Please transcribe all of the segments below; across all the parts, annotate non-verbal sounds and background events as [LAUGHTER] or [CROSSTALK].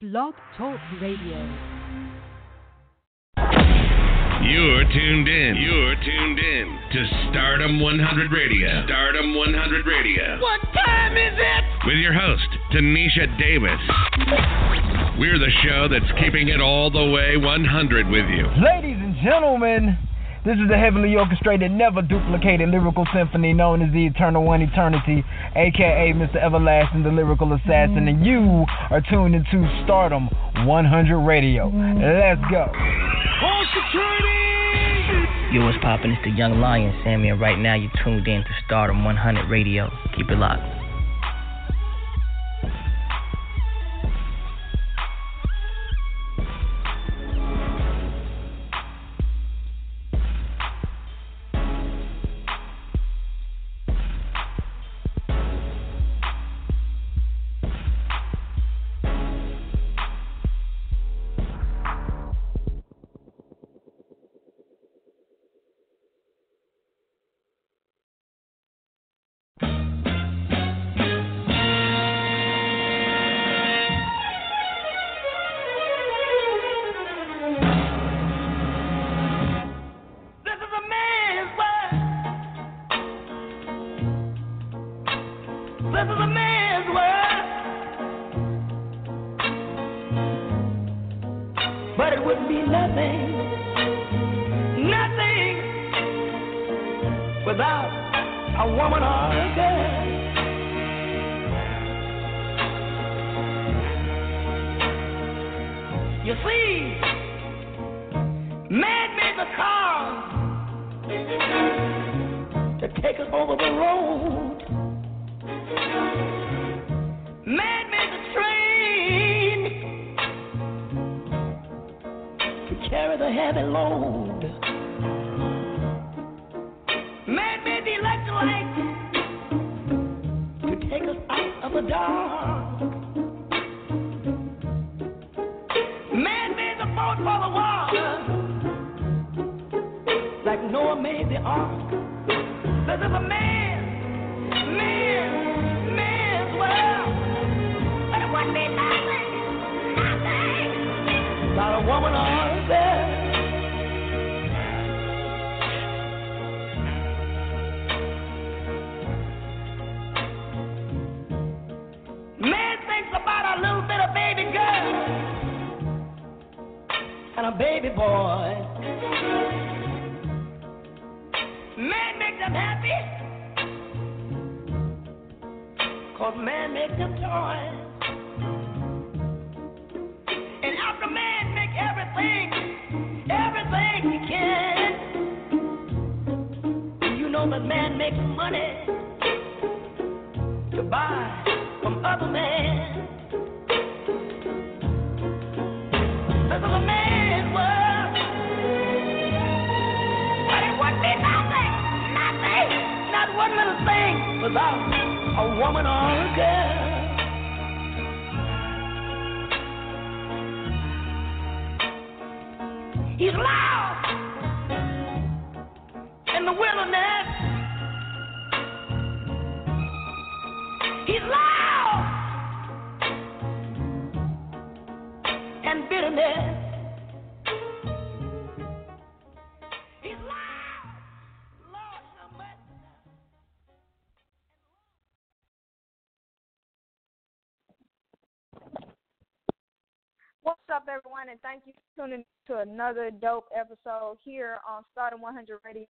Blog Talk Radio. You're tuned in. You're tuned in to Stardom 100 Radio. Stardom 100 Radio. What time is it? With your host, Tanisha Davis. We're the show that's keeping it all the way 100 with you. Ladies and gentlemen, this is the heavenly orchestrated, never duplicated lyrical symphony known as the Eternal One Eternity, aka Mr. Everlasting, the lyrical assassin, and you are tuned into Stardom 100 Radio. Let's go. Call security! Yo, what's poppin'? It's the Young Lion, Sammy, and right now you're tuned in to Stardom 100 Radio. Keep it locked. Without a woman or a girl. You see, man made the car to take us over the road. Man made the train to carry the heavy load. The electric light to take us out of the dark. Man made the boat for the water like Noah made the ark. This is a man, from other men. A man's world. But it would be nothing, nothing, not one little thing without a woman or a girl. He's loud What's up, everyone, and thank you for tuning to another dope episode here on Stardom 100 Radio.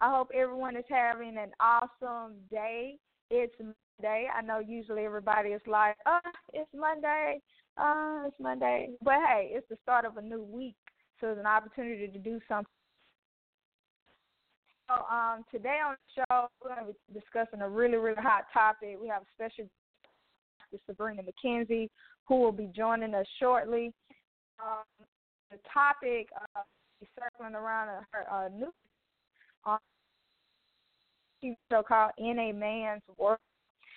I hope everyone is having an awesome day. It's Monday. I know usually everybody is like, "Oh, it's Monday. Uh, it's Monday," but hey, it's the start of a new week, so it's an opportunity to do something. So, um, today on the show, we're going to be discussing a really, really hot topic. We have a special guest, Sabrina McKenzie, who will be joining us shortly. Um, the topic uh, is circling around her uh, new um, TV show called In a Man's World.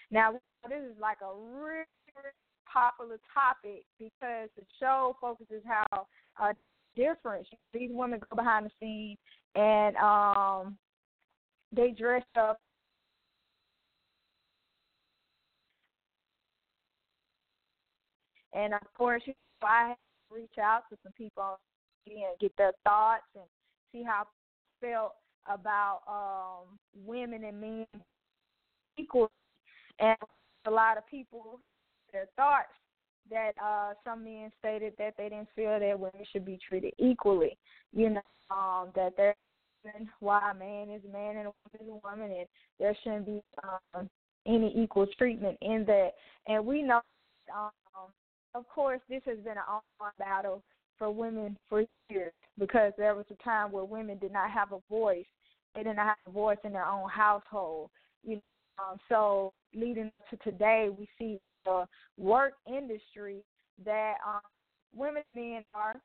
Now, this is like a really, really popular topic because the show focuses how uh, different these women go behind the scenes and um, they dress up And of course, you know, I reach out to some people and get their thoughts and see how they felt about um women and men equal and a lot of people their thoughts that uh some men stated that they didn't feel that women should be treated equally. You know, um that they're why a man is a man and a woman is a woman and there shouldn't be um any equal treatment in that. And we know um of course this has been an ongoing battle for women for years because there was a time where women did not have a voice. They did not have a voice in their own household. You know, um, so leading to today, we see the work industry that um, women and men are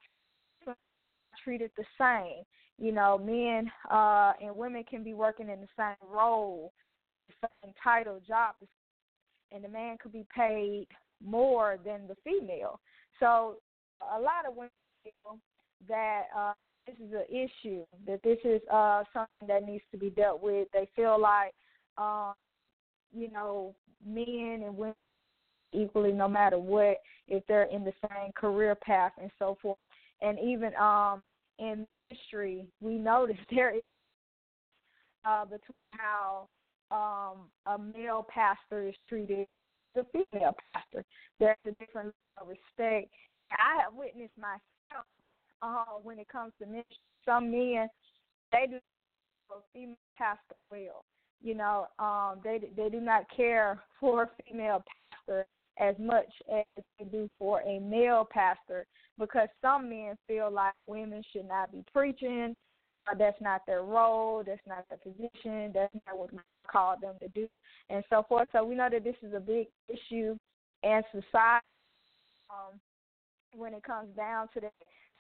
treated the same. You know, men uh, and women can be working in the same role, the same title, job, and the man could be paid more than the female. So a lot of women that uh, this is an issue, that this is uh, something that needs to be dealt with. They feel like, um, you know, men and women equally no matter what if they're in the same career path and so forth. And even um in ministry we notice [LAUGHS] there is uh between how um a male pastor is treated the female pastor. There's a different respect. I have witnessed myself uh when it comes to ministry. Some men they do a female pastor well. You know, um they they do not care for a female pastor as much as they do for a male pastor because some men feel like women should not be preaching. Uh, that's not their role. That's not their position. That's not what God called them to do, and so forth. So we know that this is a big issue in society um, when it comes down to that.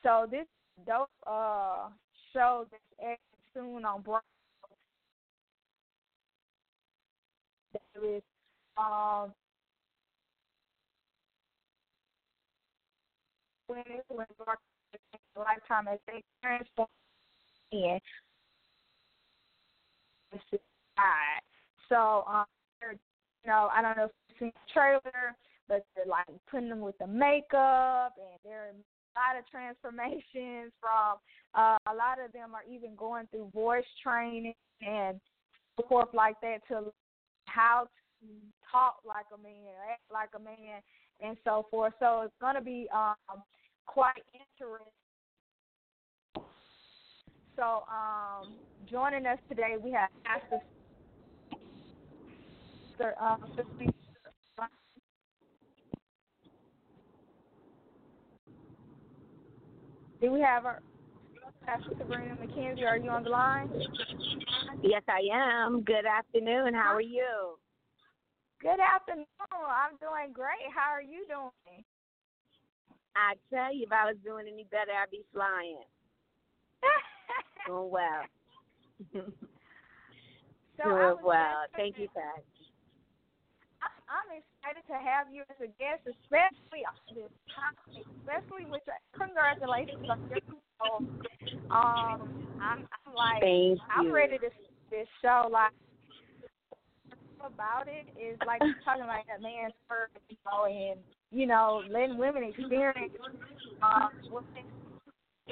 So this dope uh, show that's airing soon on Bravo. There is um, embark a lifetime as they transform in So, um, you know, I don't know if you've seen the trailer, but they're like putting them with the makeup, and a lot of transformations from. Uh, a lot of them are even going through voice training and forth like that to how to talk like a man, act like a man, and so forth. So it's going to be um, quite interesting. So, um, joining us today, we have Pastor um, Do we have our Pastor Sabrina McKenzie? Are you on the line? Yes, I am. Good afternoon. How are you? Good afternoon. I'm doing great. How are you doing? I tell you, if I was doing any better, I'd be flying. [LAUGHS] doing well. [LAUGHS] so doing well. Thank you, Pat. I'm excited to have you as a guest, especially this topic, especially with your congratulations on your show. Um, I'm, I'm like, Thank I'm you. ready to this show. Like, about it is like talking about a man's first, you know, and you know, letting women experience uh, what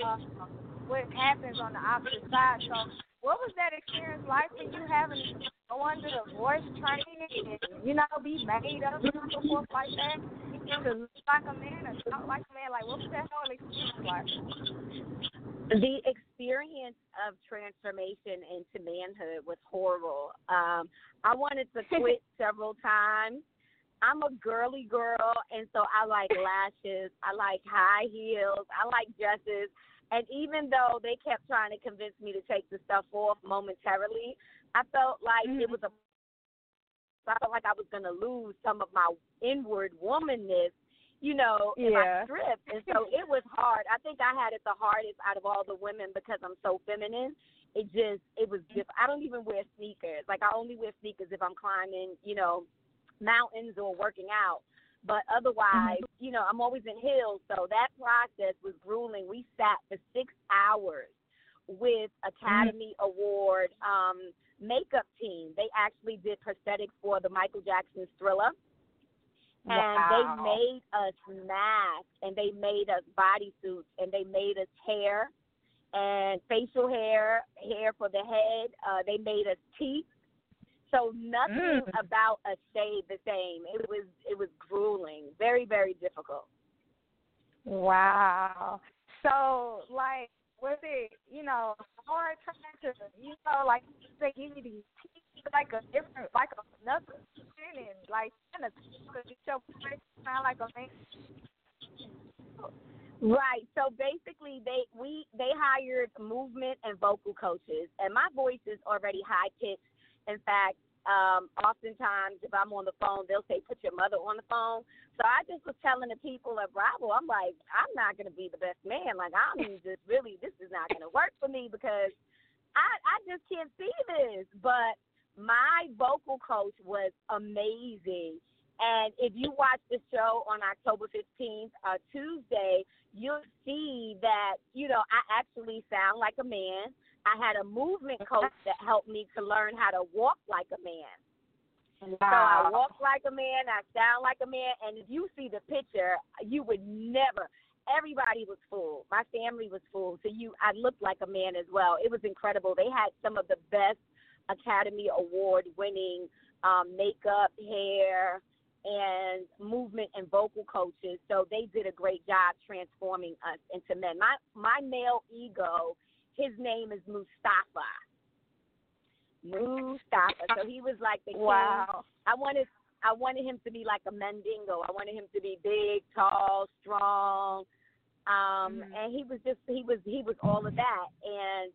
uh, what happens on the opposite side. So, what was that experience like for you having to go under the voice training and you know be made up and so forth like that? To look like a man and talk like a man, like what was that whole experience like? The experience of transformation into manhood was horrible. Um, I wanted to quit [LAUGHS] several times. I'm a girly girl, and so I like lashes. I like high heels. I like dresses. And even though they kept trying to convince me to take the stuff off momentarily, I felt like mm-hmm. it was a. I felt like I was going to lose some of my inward womanness, you know, if yeah. I stripped. And so [LAUGHS] it was hard. I think I had it the hardest out of all the women because I'm so feminine. It just, it was just. I don't even wear sneakers. Like I only wear sneakers if I'm climbing, you know, mountains or working out. But otherwise, Mm-hmm. you know, I'm always in hills, so that process was grueling. We sat for six hours with Academy Mm-hmm. Award um, makeup team. They actually did prosthetics for the Michael Jackson Thriller, and Wow. they made us masks and they made us bodysuits and they made us hair and facial hair, hair for the head. Uh, they made us teeth. So nothing Mm. about us stayed the same. It was it was grueling, very very difficult. Wow. So, like, was it, you know, hard trying to, you know, like you say, you need to teach like a different, like another and like, kind of, because you show sound like a man. Right. So basically, they we they hired movement and vocal coaches, and my voice is already high pitched. In fact, um, oftentimes if I'm on the phone, they'll say, "Put your mother on the phone." So I just was telling the people at Bravo, I'm like, I'm not going to be the best man. Like I'm just really, this is not going to work for me because I I just can't see this. But my vocal coach was amazing. And if you watch the show on October 15th, uh, Tuesday, you'll see that, you know, I actually sound like a man. I had a movement coach that helped me to learn how to walk like a man. Wow. So I walk like a man, I sound like a man, and if you see the picture, you would never. Everybody was full. My family was full. So you, I looked like a man as well. It was incredible. They had some of the best Academy Award winning um, makeup, hair, and movement and vocal coaches. So they did a great job transforming us into men. My my male ego, his name is Mustafa. Mustafa. So he was like the king. Wow. I wanted I wanted him to be like a Mandingo. I wanted him to be big, tall, strong. Um Mhm. and he was just he was he was all of that and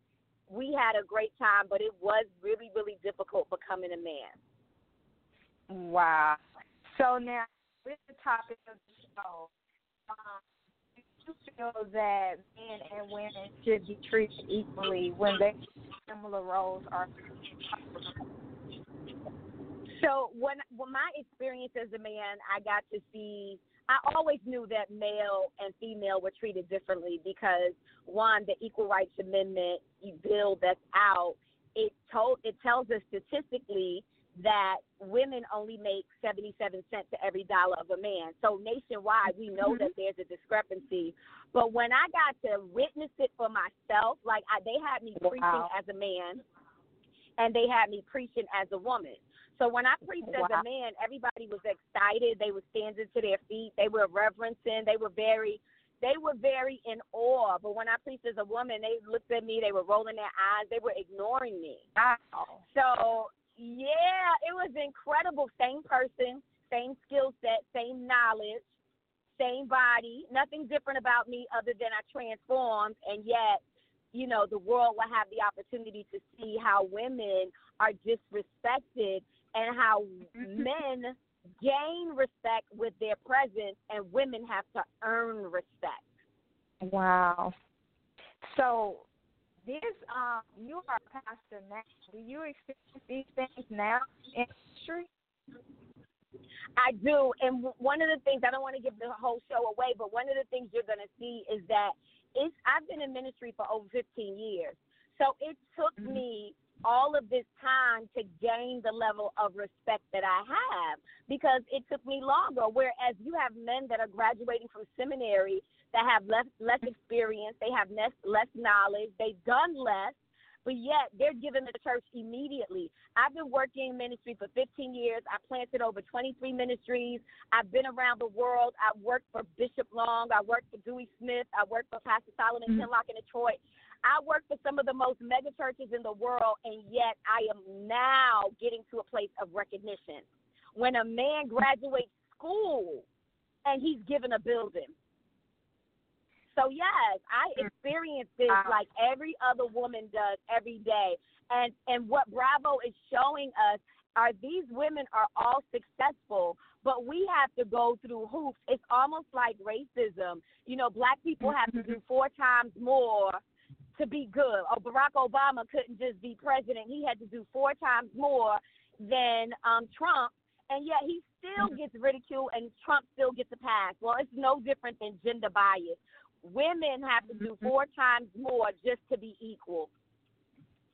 we had a great time, but it was really, really difficult becoming a man. Wow. So now, with the topic of the show, um, do you feel that men and should be treated equally when they similar roles are? So when when my experience as a man, I got to see. I always knew that male and female were treated differently because one, the Equal Rights Amendment bill that's out, it told it tells us statistically that women only make 77 cents to every dollar of a man. So nationwide, we know mm-hmm. that there's a discrepancy. But when I got to witness it for myself, like I, they had me preaching as a man, and they had me preaching as a woman. So when I preached as a man, everybody was excited. They were standing to their feet. They were reverencing. They were very, they were very in awe. But when I preached as a woman, they looked at me. They were rolling their eyes. They were ignoring me. Wow. So yeah, it was incredible. Same person, same skill set, same knowledge, same body. Nothing different about me other than I transformed, and yet, you know, the world will have the opportunity to see how women are disrespected and how mm-hmm. men gain respect with their presence, and women have to earn respect. Wow. So, this um, you are a pastor now. Do you experience these things now in ministry? I do, and one of the things I don't want to give the whole show away, but one of the things you're going to see is that it's I've been in ministry for over 15 years, so it took Mhm. me all of this time to gain the level of respect that I have because it took me longer. Whereas you have men that are graduating from seminary that have less less experience, they have less less knowledge, they've done less, but yet they're given the church immediately. I've been working in ministry for 15 years. I planted over 23 ministries. I've been around the world. I worked for Bishop Long. I worked for Dewey Smith. I worked for Pastor Solomon Mhm. Kinloch in Detroit. I work for some of the most mega churches in the world, and yet I am now getting to a place of recognition. When a man graduates school and he's given a building. So yes, I mm. experience this like every other woman does every day. And and what Bravo is showing us are these women are all successful, but we have to go through hoops. It's almost like racism. You know, black people have to do mm-hmm. four times more to be good. Or Barack Obama couldn't just be president; he had to do four times more than um, Trump, and yet he still gets ridiculed, and Trump still gets a pass. Well, it's no different than gender bias. Women have to do four times more just to be equal.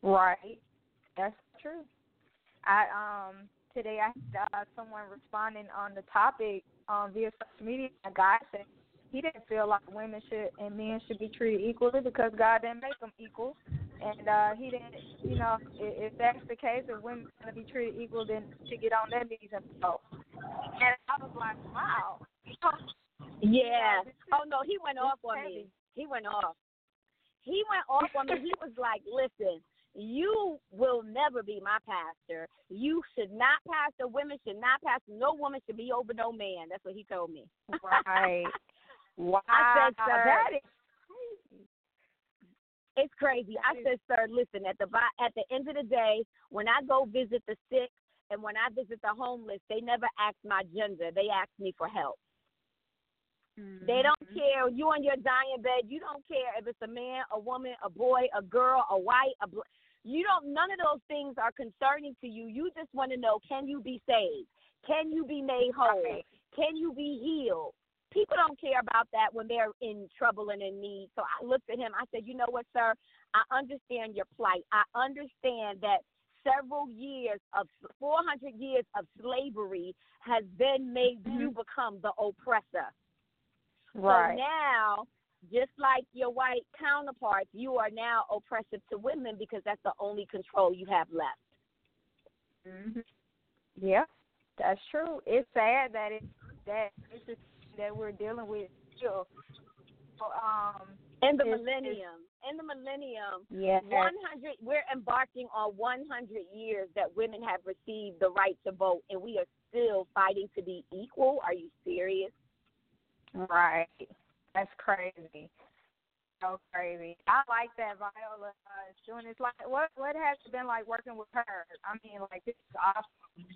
Right. That's true. I um today I had uh, someone responding on the topic um, via social media. A guy said he didn't feel like women should and men should be treated equally because God didn't make them equal, and uh, he didn't. You know, if, if that's the case, if women are going to be treated equal, then to get on their knees and go. And I was like, wow. Yeah. [LAUGHS] Oh no, he went off on me. He went off. He went off on me. He was like, "Listen, you will never be my pastor. You should not pastor. Women should not pastor. No woman should be over no man." That's what he told me. Right. [LAUGHS] Wow. I said, "Sir, that is It's crazy. I said, sir, listen. At the at the end of the day, when I go visit the sick and when I visit the homeless, they never ask my gender. They ask me for help. They don't Mm-hmm. care. You on your dying bed. You don't care if it's a man, a woman, a boy, a girl, a white, a bl- you don't. None of those things are concerning to you. You just want to know: Can you be saved? Can you be made whole? Can you be healed? People don't care about that when they're in trouble and in need. So I looked at him. I said, "You know what, sir? I understand your plight. I understand that." Several years of 400 years of slavery has then made you become the oppressor. Right. So now, just like your white counterparts, you are now oppressive to women because that's the only control you have left. hmm Yeah, that's true. It's sad that it that is that we're dealing with still. Um. In the It's- millennium, in the millennium, Yeah. 100, we're embarking on 100 years that women have received the right to vote, and we are still fighting to be equal. Are you serious? Right. That's crazy. So crazy. I like that Viola uh, is doing this. Like, what what has it been like working with her? I mean, like this is awesome.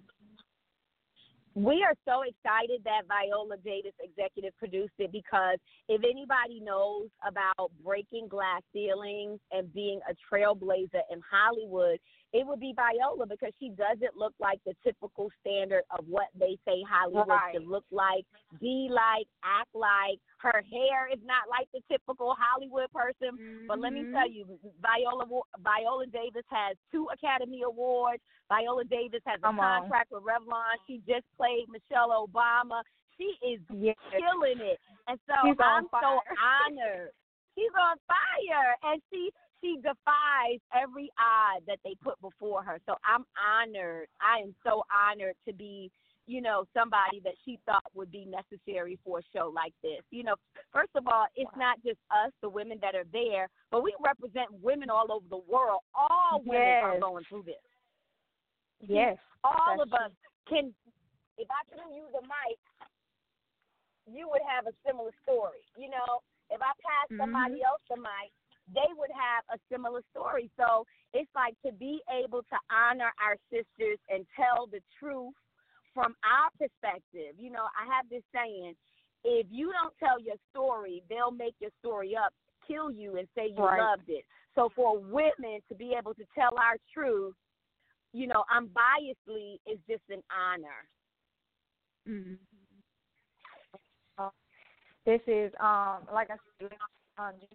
We are so excited that Viola Davis executive produced it because if anybody knows about breaking glass ceilings and being a trailblazer in Hollywood, it would be Viola because she doesn't look like the typical standard of what they say Hollywood Right. should look like, be like, act like. Her hair is not like the typical Hollywood person. But let me tell mm-hmm. you, Viola Viola Davis has two Academy Awards. Viola Davis has a Come on. contract with Revlon. She just played Michelle Obama. She is Yes. killing it, and so She's I'm so [LAUGHS] honored. She's on fire, and she she defies every odd that they put before her. So I'm honored. I am so honored to be, you know, somebody that she thought would be necessary for a show like this. You know, first of all, it's not just us, the women that are there, but we represent women all over the world. All women are Yes. going through this. Yes. All of us can. If I threw you the mic, you would have a similar story. You know, if I passed somebody Mhm. else the mic, they would have a similar story. So it's like to be able to honor our sisters and tell the truth from our perspective. You know, I have this saying: if you don't tell your story, they'll make your story up, kill you, and say you Right. loved it. So for women to be able to tell our truth, you know, unbiasedly is just an honor. Mm-hmm. This is um like I said, um, just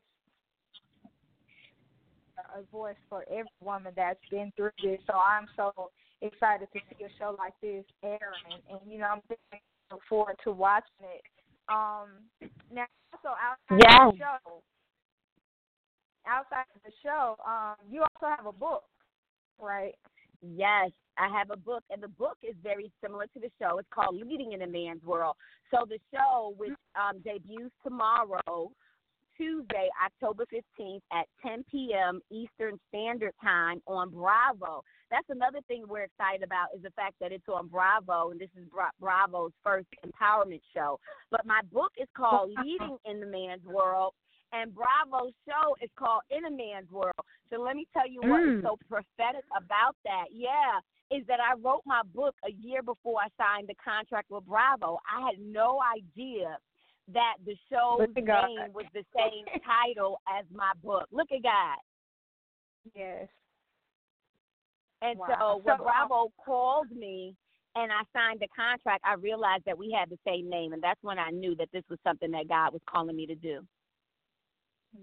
a voice for every woman that's been through this. So I'm so excited to see a show like this airing, and you know I'm looking forward to watching it. Um, now also outside of Yes. the show, outside of the show, um, you also have a book, right? Yes, I have a book, and the book is very similar to the show. It's called Leading in a Man's World. So the show, which um, debuts tomorrow, Tuesday, October 15th at 10 p.m. Eastern Standard Time on Bravo. That's another thing we're excited about is the fact that it's on Bravo, and this is Bra- Bravo's first empowerment show. But my book is called [LAUGHS] Leading in the Man's World, and Bravo's show is called In a Man's World. So let me tell you what is Mm. so prophetic about that. Yeah, is that I wrote my book a year before I signed the contract with Bravo. I had no idea that the show's Look at God. name was the same title as my book. Look at God. Yes. And Wow. so when So, um, Bravo called me and I signed the contract, I realized that we had the same name, and that's when I knew that this was something that God was calling me to do.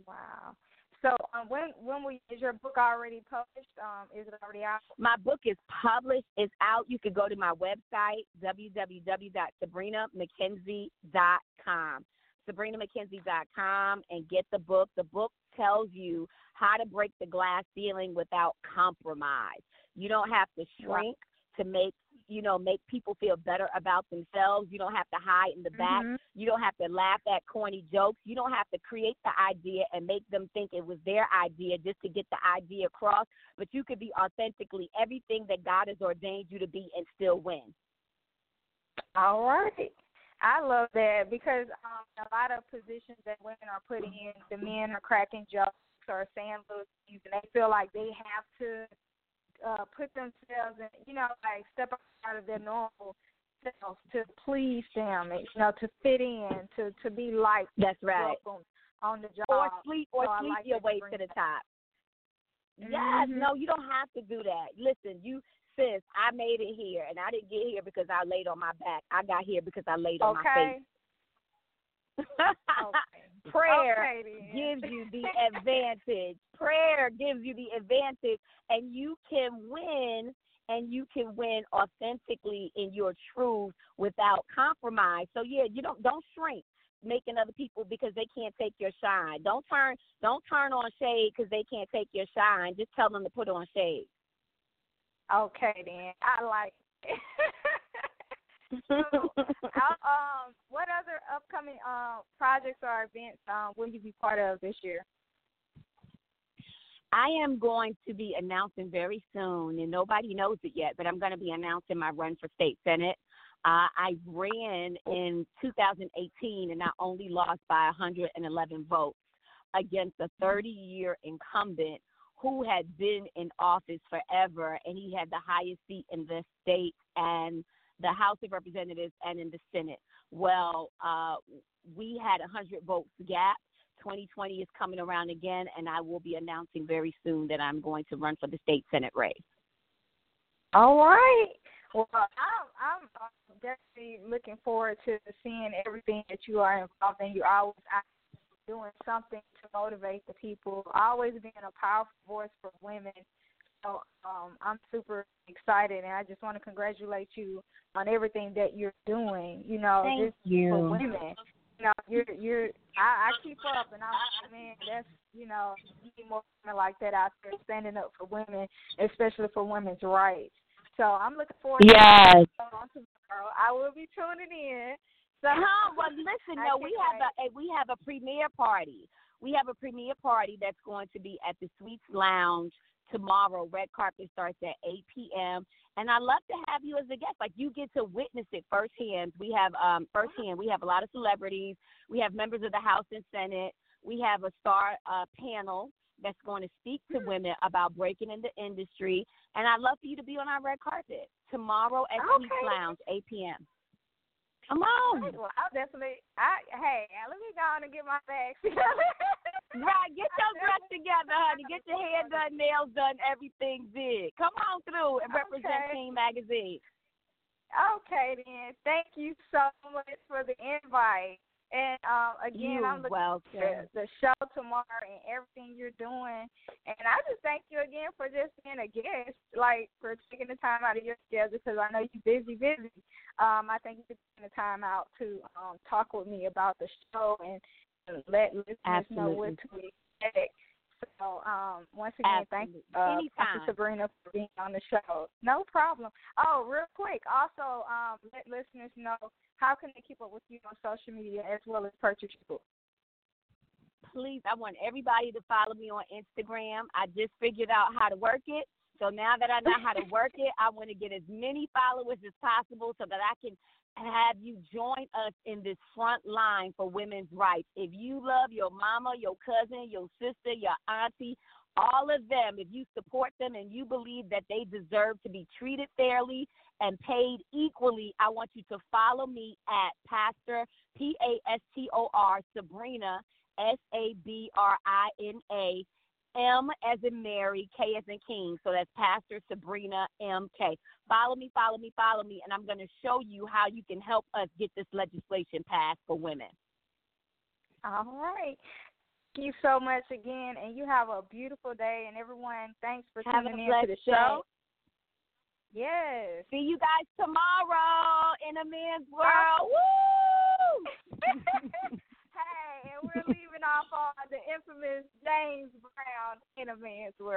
Wow. So um, when when we is your book already published? Um, is it already out? My book is published. It's out. You can go to my website www.sabrinamckenzie.com. SabrinaMcKenzie.com and get the book. The book tells you how to break the glass ceiling without compromise. You don't have to shrink to make you know make people feel better about themselves. You don't have to hide in the back. Mhm. You don't have to laugh at corny jokes. You don't have to create the idea and make them think it was their idea just to get the idea across. But you could be authentically everything that God has ordained you to be and still win. All right. I love that because um, a lot of positions that women are putting in, the men are cracking jokes or saying little things, and they feel like they have to uh, put themselves in, you know, like step out of their normal selves to please them, and, you know, to fit in, to to be liked, That's right. welcome on the job, Or sleep or So sleep like your way to the top. Yes, Mhm. no, you don't have to do that. Listen, you sis, I made it here and I didn't get here because I laid on my back. I got here because I laid on Okay. my face. okay. [LAUGHS] Prayer Okay, gives you the [LAUGHS] advantage. Prayer gives you the advantage, and you can win, and you can win authentically in your truth without compromise. So yeah, you don't don't shrink making other people because they can't take your shine. Don't turn don't turn on shade because they can't take your shine. Just tell them to put on shade. Okay, then I like. [LAUGHS] How, um, what other upcoming uh, projects or events um, will you be part of this year? I am going to be announcing very soon, and nobody knows it yet, but I'm going to be announcing my run for state senate. Uh, I ran in 2018 and I only lost by 111 votes against a 30 year incumbent who had been in office forever, and he had the highest seat in the state and the House of Representatives and in the Senate. Well, uh, we had a 100 votes gap. 2020 is coming around again, and I will be announcing very soon that I'm going to run for the state senate race. All right. Well, I'm I'm definitely looking forward to seeing everything that you are involved in. You're always doing something to motivate the people, always being a powerful voice for women. So um, I'm super excited, and I just want to congratulate you on everything that you're doing. You know, Thank just you. for women. You know, you're you're. I, I keep up, and I'm like, man. That's you know, you need more women like that out there standing up for women, especially for women's rights. So I'm looking forward. Yes. To tomorrow. I will be tuning in. So, Huh, well, listen, no, we have wait. a we have a premiere party. We have a premiere party that's going to be at the Sweets Lounge tomorrow. Red carpet starts at 8 p.m. And I'd love to have you as a guest. Like you get to witness it firsthand. We have um firsthand. We have a lot of celebrities. We have members of the House and Senate. We have a star uh, panel that's going to speak to women about breaking in the industry. And I'd love for you to be on our red carpet tomorrow at Okay. Lounge, 8 p.m. Come on. Well, I'll definitely. I hey, let me go on and get my bags together. [LAUGHS] Right, get your dress together, honey. Get your hair done, nails done, everything did. Come on through and represent Okay. Team Magazine. Okay, then. Thank you so much for the invite. And um, again, You're I'm looking welcome. the show tomorrow and everything you're doing. And I just thank you again for just being a guest, like for taking the time out of your schedule because I know you're busy, busy. Um, I thank you for taking the time out to um, talk with me about the show and let listeners know what to expect. So um, once again, thank Absolutely. uh, Anytime. Dr. Sabrina for being on the show. No problem. Oh, real quick, also um, let listeners know how can they keep up with you on social media as well as purchase your book. Please, I want everybody to follow me on Instagram. I just figured out how to work it. So now that I know how to work it, I want to get as many followers as possible so that I can have you join us in this front line for women's rights. If you love your mama, your cousin, your sister, your auntie, all of them, if you support them and you believe that they deserve to be treated fairly and paid equally, I want you to follow me at Pastor P A S T O R Sabrina S A B R I N A M as in Mary, K as in King. So that's Pastor Sabrina M K. Follow me, follow me, follow me, and I'm going to show you how you can help us get this legislation passed for women. All right. Thank you so much again, and you have a beautiful day. And everyone, thanks for have tuning in to the show. Day. Yes. See you guys tomorrow.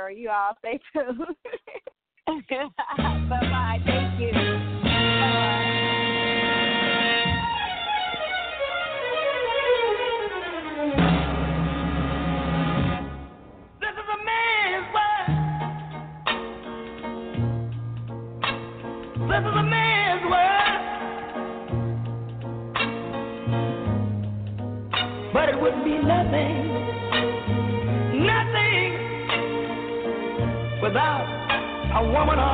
girl. You all stay tuned. [LAUGHS] bye bye. Thank you. Bye-bye. This is a man's world. But it wouldn't be nothing woman